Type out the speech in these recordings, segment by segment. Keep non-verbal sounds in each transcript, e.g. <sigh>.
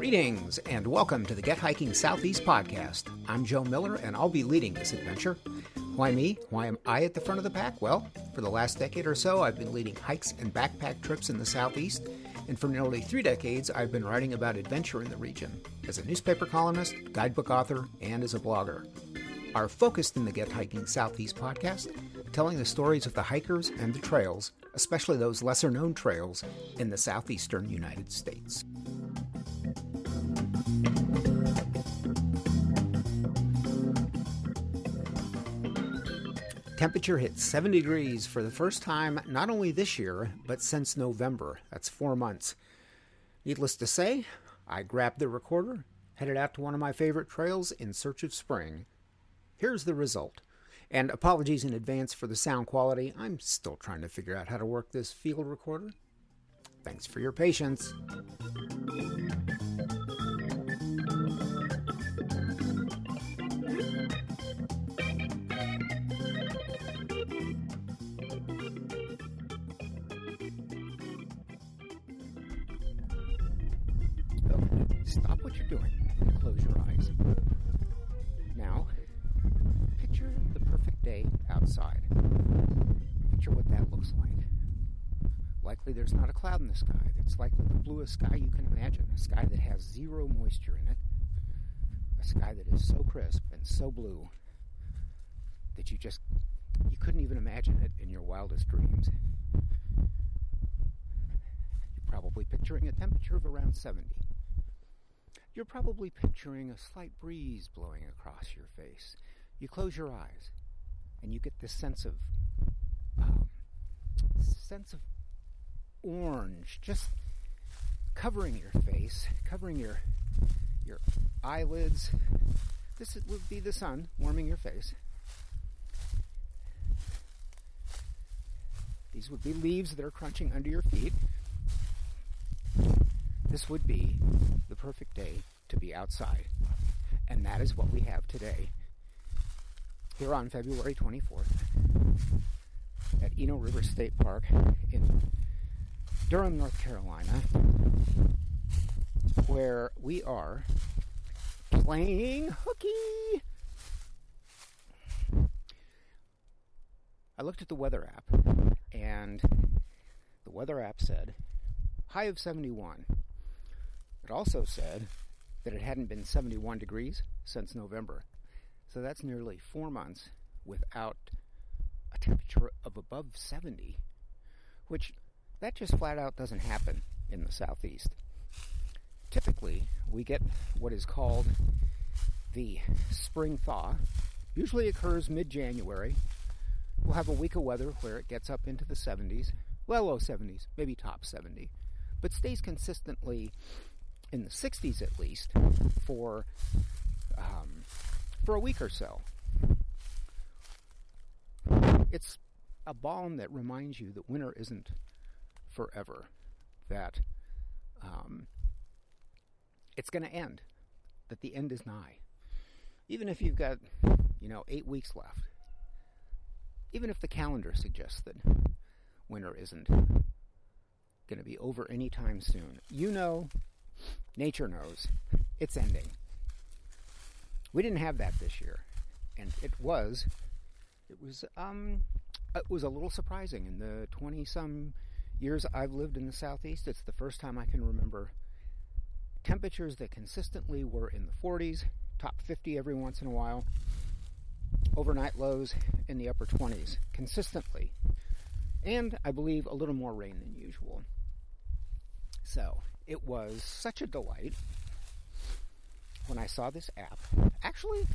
Greetings and welcome to the Get Hiking Southeast podcast. I'm Joe Miller and I'll be leading this adventure. Why me? Why am I at the front of the pack? Well, for the last decade or so, I've been leading hikes and backpack trips in the Southeast, and for nearly three decades, I've been writing about adventure in the region as a newspaper columnist, guidebook author, and as a blogger. Our focus in the Get Hiking Southeast podcast, telling the stories of the hikers and the trails, especially those lesser known trails in the southeastern United States. Temperature hit 7 degrees for the first time not only this year, but since November. That's four months. Needless to say, I grabbed the recorder, headed out to one of my favorite trails in search of spring. Here's the result. And apologies in advance for the sound quality. I'm still trying to figure out how to work this field recorder. Thanks for your patience. Stop what you're doing. And close your eyes. Now, picture the perfect day outside. Picture what that looks like. Likely there's not a cloud in the sky. It's likely the bluest sky you can imagine. A sky that has zero moisture in it. A sky that is so crisp and so blue that you just you couldn't even imagine it in your wildest dreams. You're probably picturing a temperature of around 70. You're probably picturing a slight breeze blowing across your face. You close your eyes, and you get this sense of um, sense of orange just covering your face, covering your your eyelids. This would be the sun warming your face. These would be leaves that are crunching under your feet. This would be the perfect day to be outside. And that is what we have today. Here on February 24th at Eno River State Park in Durham, North Carolina, where we are playing hooky. I looked at the weather app, and the weather app said high of 71. It also said that it hadn't been 71 degrees since November. So that's nearly four months without a temperature of above 70, which that just flat out doesn't happen in the southeast. Typically, we get what is called the spring thaw. Usually occurs mid January. We'll have a week of weather where it gets up into the 70s, well, low 70s, maybe top 70, but stays consistently in the 60s at least for um, for a week or so. It's a balm that reminds you that winter isn't forever. That um, it's going to end. That the end is nigh. Even if you've got, you know, eight weeks left. Even if the calendar suggests that winter isn't going to be over anytime soon, you know Nature knows it's ending. We didn't have that this year, and it was it was um it was a little surprising in the 20 some years I've lived in the southeast. It's the first time I can remember temperatures that consistently were in the 40s, top 50 every once in a while, overnight lows in the upper 20s consistently. And I believe a little more rain than usual. So, it was such a delight when I saw this app. Actually,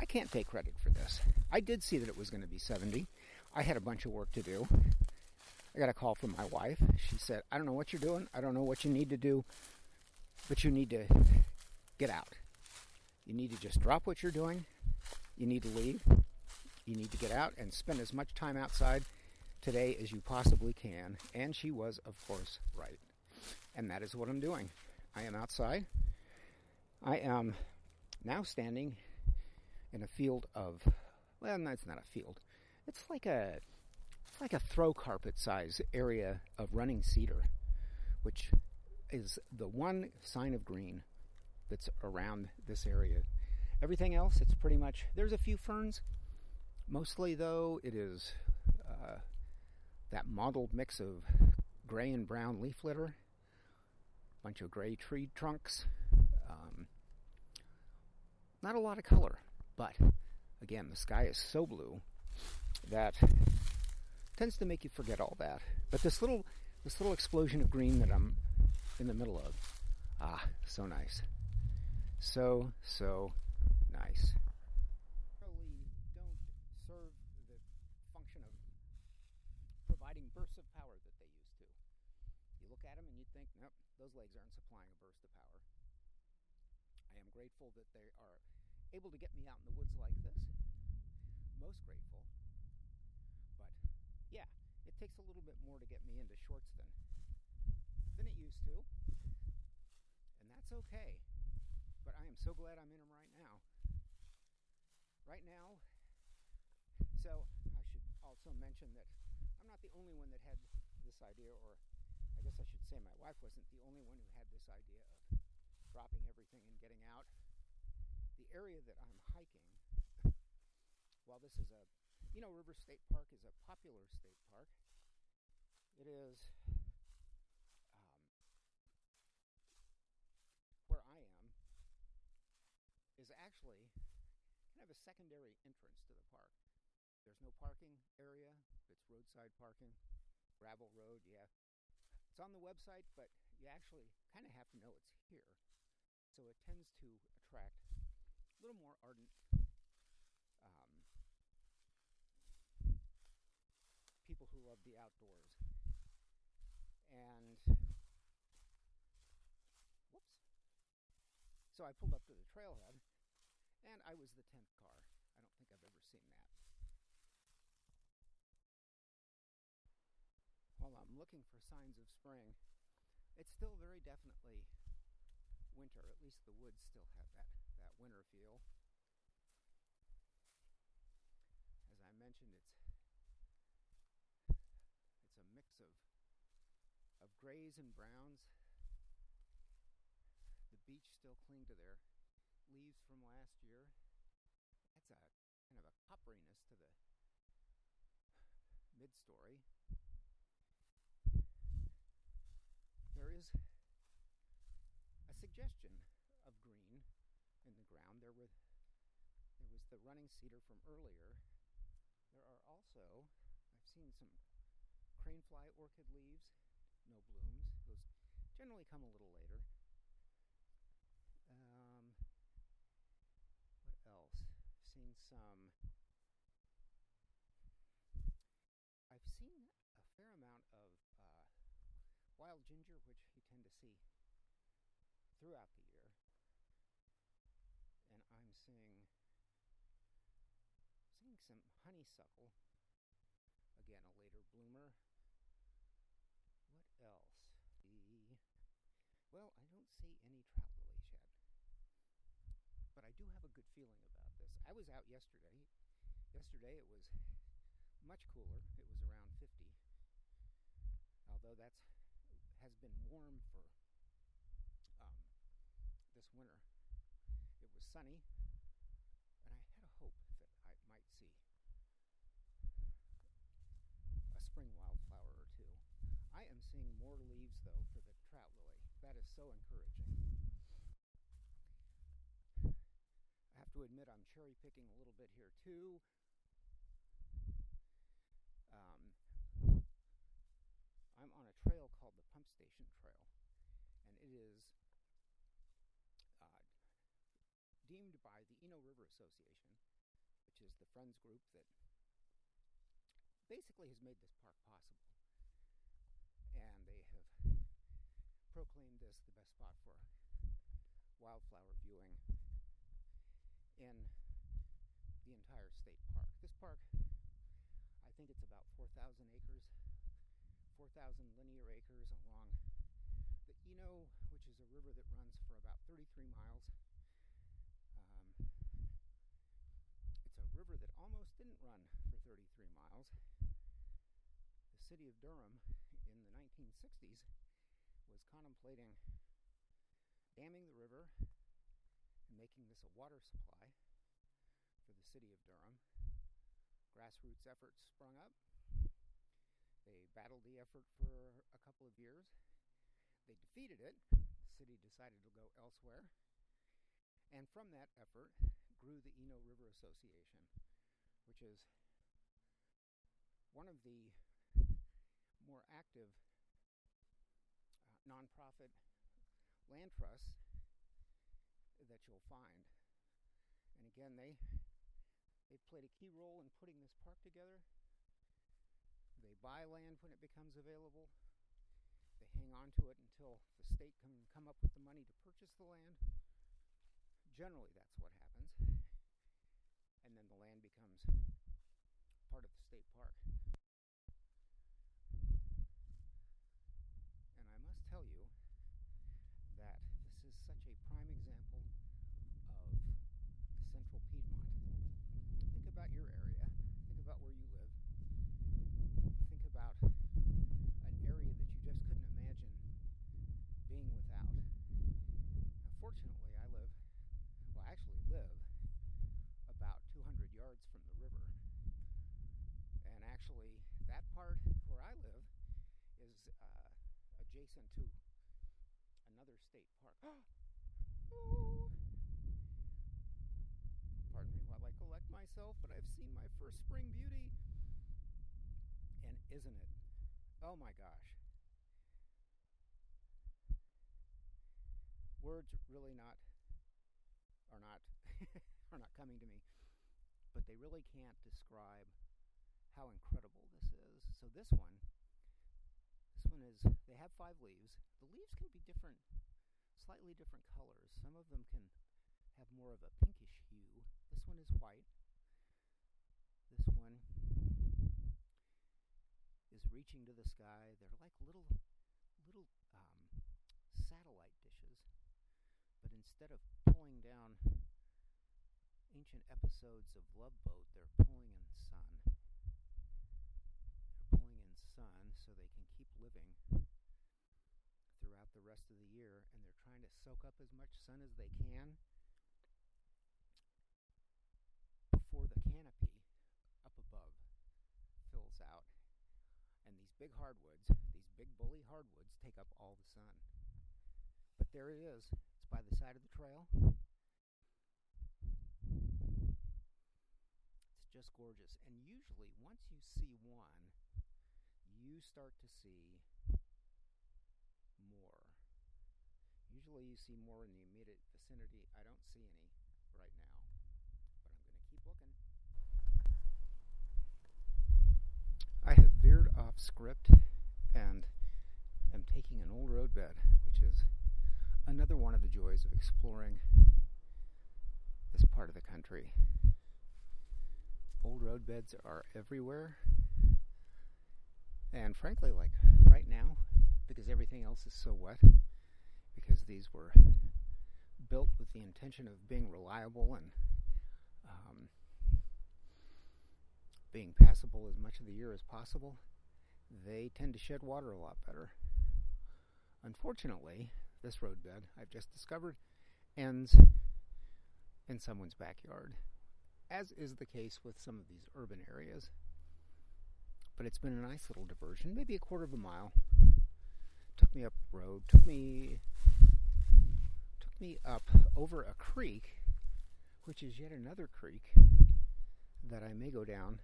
I can't take credit for this. I did see that it was going to be 70. I had a bunch of work to do. I got a call from my wife. She said, I don't know what you're doing. I don't know what you need to do, but you need to get out. You need to just drop what you're doing. You need to leave. You need to get out and spend as much time outside today as you possibly can. And she was, of course, right. And that is what I'm doing. I am outside. I am now standing in a field of, well, no, it's not a field. It's like a, it's like a throw carpet size area of running cedar, which is the one sign of green that's around this area. Everything else, it's pretty much, there's a few ferns. Mostly, though, it is uh, that mottled mix of gray and brown leaf litter, bunch of gray tree trunks. Um, not a lot of color, but again, the sky is so blue that tends to make you forget all that. But this little this little explosion of green that I'm in the middle of, ah, so nice. So, so nice. Really don't serve the function of providing bursts of power that they used to. You look at them and you think, nope, those legs aren't supplying a burst of power. I am grateful that they are able to get me out in the woods like this. Most grateful. But yeah, it takes a little bit more to get me into shorts than than it used to. And that's okay. But I am so glad I'm in them right now. Right now, so I should also mention that I'm not the only one that had this idea, or guess I should say my wife wasn't the only one who had this idea of dropping everything and getting out. The area that I'm hiking, while this is a you know, River State Park is a popular state park. It is um, where I am is actually kind of a secondary entrance to the park. There's no parking area. It's roadside parking, gravel road. Yeah, it's on the website, but you actually kind of have to know it's here. So it tends to attract a little more ardent um, people who love the outdoors. And whoops. So I pulled up to the trailhead and I was the 10th car. I don't think I've ever seen that. I'm looking for signs of spring, it's still very definitely winter. At least the woods still have that, that winter feel. As I mentioned, it's it's a mix of of grays and browns. The beech still cling to their leaves from last year. That's a kind of a copperiness to the mid-story. There is a suggestion of green in the ground. There were there was the running cedar from earlier. There are also I've seen some cranefly orchid leaves no blooms. Those generally come a little later. Um, what else? I've seen some. I've seen a fair amount of uh, wild ginger, which you tend to see throughout the year. And I'm seeing seeing some honeysuckle. Again, a later bloomer What else? The well, I don't see any trout lilies yet. But I do have a good feeling about this. I was out yesterday. Yesterday it was much cooler. It was around 50. Although that's has been warm for um, this winter. It was sunny, and I had a hope that I might see a spring wildflower or two. I am seeing more leaves, though, for the trout lily. That is so encouraging. I have to admit, I'm cherry picking a little bit here, too. Um, I'm on a trail called the Pump Station Trail, and it is uh, deemed by the Eno River Association, which is the friends group that basically has made this park possible and they have proclaimed this the best spot for wildflower viewing in the entire state park. This park, I think it's about 4,000 acres, 4,000 linear acres along the Eno, which is a river that runs for about 33 miles. Um, it's a river that almost didn't run for 33 miles. The city of Durham in the 1960s was contemplating damming the river and making this a water supply for the city of Durham. Grassroots efforts sprung up. They battled the effort for a couple of years. They defeated it. The city decided to go elsewhere. And from that effort grew the Eno River Association, which is one of the more active uh, nonprofit land trusts that you'll find. And again, they they played a key role in putting this park together. They buy land when it becomes available. They hang on to it until the state can come up with the money to purchase the land. Generally, that's what happens. And then the land becomes part of the state park. And I must tell you that this is such a prime example of the central Piedmont. Think about your area, think about where you live, think about an area that you just couldn't imagine being without. Now, fortunately, I live, well, I actually live about 200 yards from the river. And actually, that part where I live is uh, adjacent to another state park. <gasps> Pardon me while I collect myself, but I've seen my first spring beauty. And isn't it? Oh my gosh. Words really not are not <laughs> are not coming to me, but they really can't describe how incredible. So this one this one is, they have five leaves. The leaves can be different, slightly different colors. Some of them can have more of a pinkish hue. This one is white. This one is reaching to the sky. They're like little, little um, satellite dishes. But instead of pulling down ancient episodes of Love Boat, they're pulling in sun. They're pulling in sun so they can keep living throughout the rest of the year, and they're trying to soak up as much sun as they can before the canopy up above fills out. And these big hardwoods, these big bully hardwoods, take up all the sun. But there it is. It's by the side of the trail. It's just gorgeous. And usually, once you see one, you start to see more. Usually you see more in the immediate vicinity. I don't see any right now, but I'm going to keep looking. I have veered off script and am taking an old roadbed, which is another one of the joys of exploring this part of the country. Old roadbeds are everywhere and frankly, like right now, because everything else is so wet, because these were built with the intention of being reliable and um, being passable as much of the year as possible, they tend to shed water a lot better. Unfortunately, this roadbed I've just discovered ends in someone's backyard, as is the case with some of these urban areas but it's been a nice little diversion, maybe a quarter of a mile. Took me up the road, took me me up over a creek, which is yet another creek that I may go down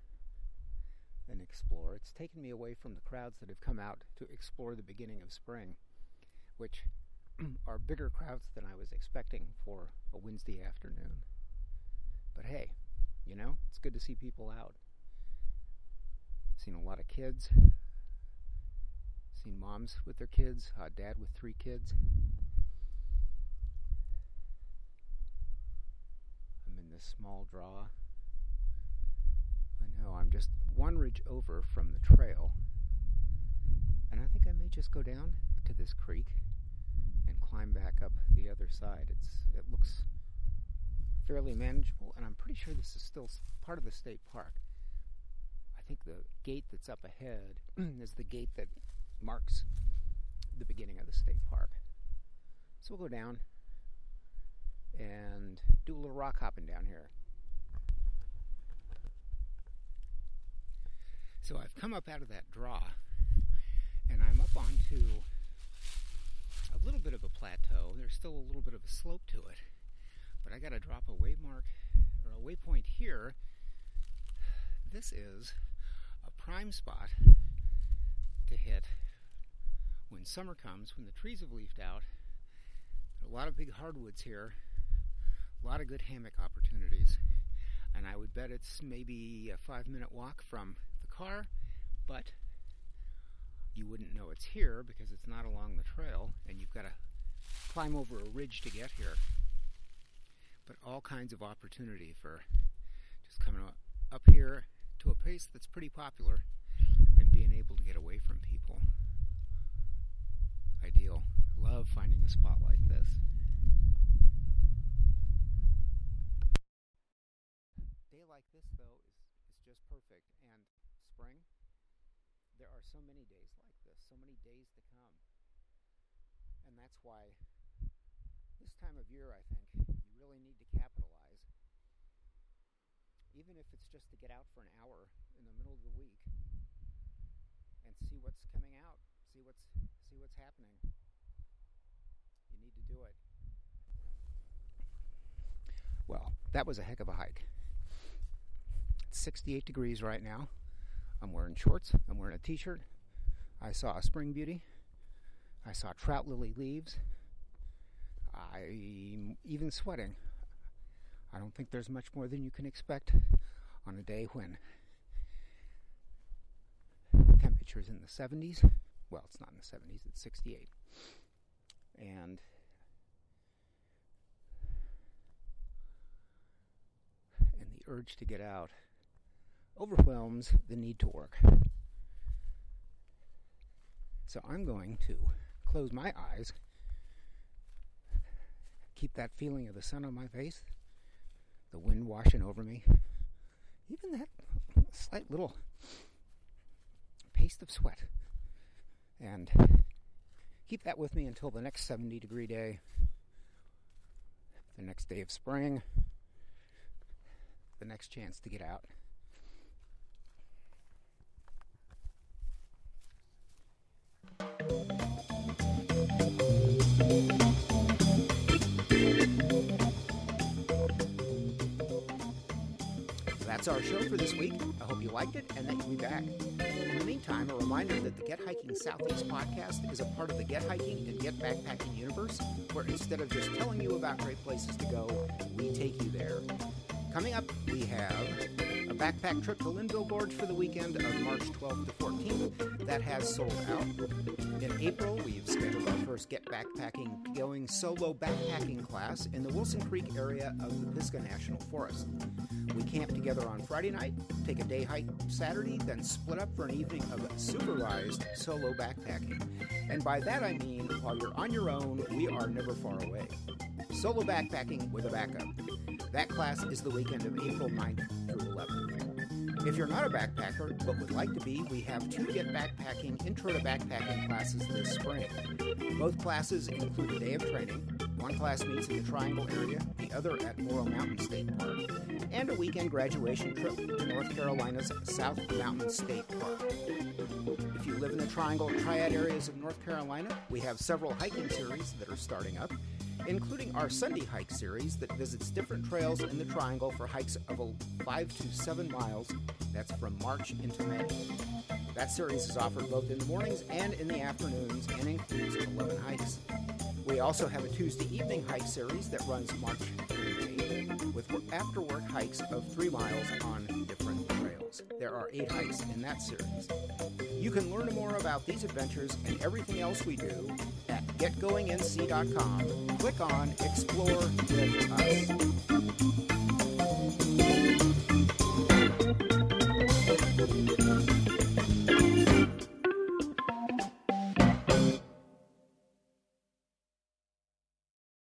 and explore. It's taken me away from the crowds that have come out to explore the beginning of spring, which <clears throat> are bigger crowds than I was expecting for a Wednesday afternoon. But hey, you know, it's good to see people out. Seen a lot of kids. Seen moms with their kids, uh, dad with three kids. Small draw. I know, I'm just one ridge over from the trail. And I think I may just go down to this creek and climb back up the other side. It's it looks fairly manageable and I'm pretty sure this is still part of the state park I think the gate that's up ahead <clears throat> is the gate that marks the beginning of the state park. So we'll go down and do a little rock hopping down here. So I've come up out of that draw and I'm up onto a little bit of a plateau. There's still a little bit of a slope to it, but I got to drop a waymark or a waypoint here. This is a prime spot to hit when summer comes, when the trees have leafed out. There are a lot of big hardwoods here, a lot of good hammock opportunities, and I would bet it's maybe a five minute walk from the car, but you wouldn't know it's here because it's not along the trail and you've got to climb over a ridge to get here. But all kinds of opportunity for just coming up here to a pace that's pretty popular and being able to get away from people. Ideal. Love finding a spot like this. Day like this, though, is, is just perfect. And spring, there are so many days like this, so many days to come. And that's why this time of year, I think, you really need to capitalize. Even if it's just to get out for an hour in the middle of the week and see what's coming out, see what's see what's happening. You need to do it. Well, that was a heck of a hike. It's 68 degrees right now. I'm wearing shorts. I'm wearing a t shirt. I saw a spring beauty. I saw trout lily leaves. I'm even sweating. I don't think there's much more than you can expect on a day when temperatures in the 70s. Well, it's not in the 70s, it's 68. And and the urge to get out overwhelms the need to work. So I'm going to close my eyes, keep that feeling of the sun on my face, the wind washing over me, even that slight little paste of sweat. And keep that with me until the next 70 degree day, the next day of spring, the next chance to get out. That's our show for this week. I hope you liked it and that you'll be back. In the meantime, a reminder that the Get Hiking Southeast podcast is a part of the Get Hiking and Get Backpacking universe, where instead of just telling you about great places to go, we take you there. Coming up, we have a backpack trip to Linville Gorge for the weekend of March 12th to 14th. That has sold out. In April, we've scheduled our first Get Backpacking Going solo backpacking class in the Wilson Creek area of the Pisgah National Forest. We camp together on Friday night, take a day hike Saturday, then split up for an evening of supervised solo backpacking. And by that I mean, while you're on your own, we are never far away. Solo backpacking with a backup. That class is the weekend of April 9th through 11th. If you're not a backpacker but would like to be, we have two Get Backpacking Intro to Backpacking classes this spring. Both classes include a day of training. One class meets in the Triangle area, the other at Laurel Mountain State Park, and a weekend graduation trip to North Carolina's South Mountain State Park. If you live in the Triangle Triad areas of North Carolina, we have several hiking series that are starting up, including our Sunday Hike series that visits different trails in the Triangle for hikes of 5 to 7 miles. That's from March into May. That series is offered both in the mornings and in the afternoons and includes 11 hikes. We also have a Tuesday evening hike series that runs March through May with after work hikes of 3 miles on different trails. There are 8 hikes in that series. You can learn more about these adventures and everything else we do getgoingnc.com. Click on Explore with Us.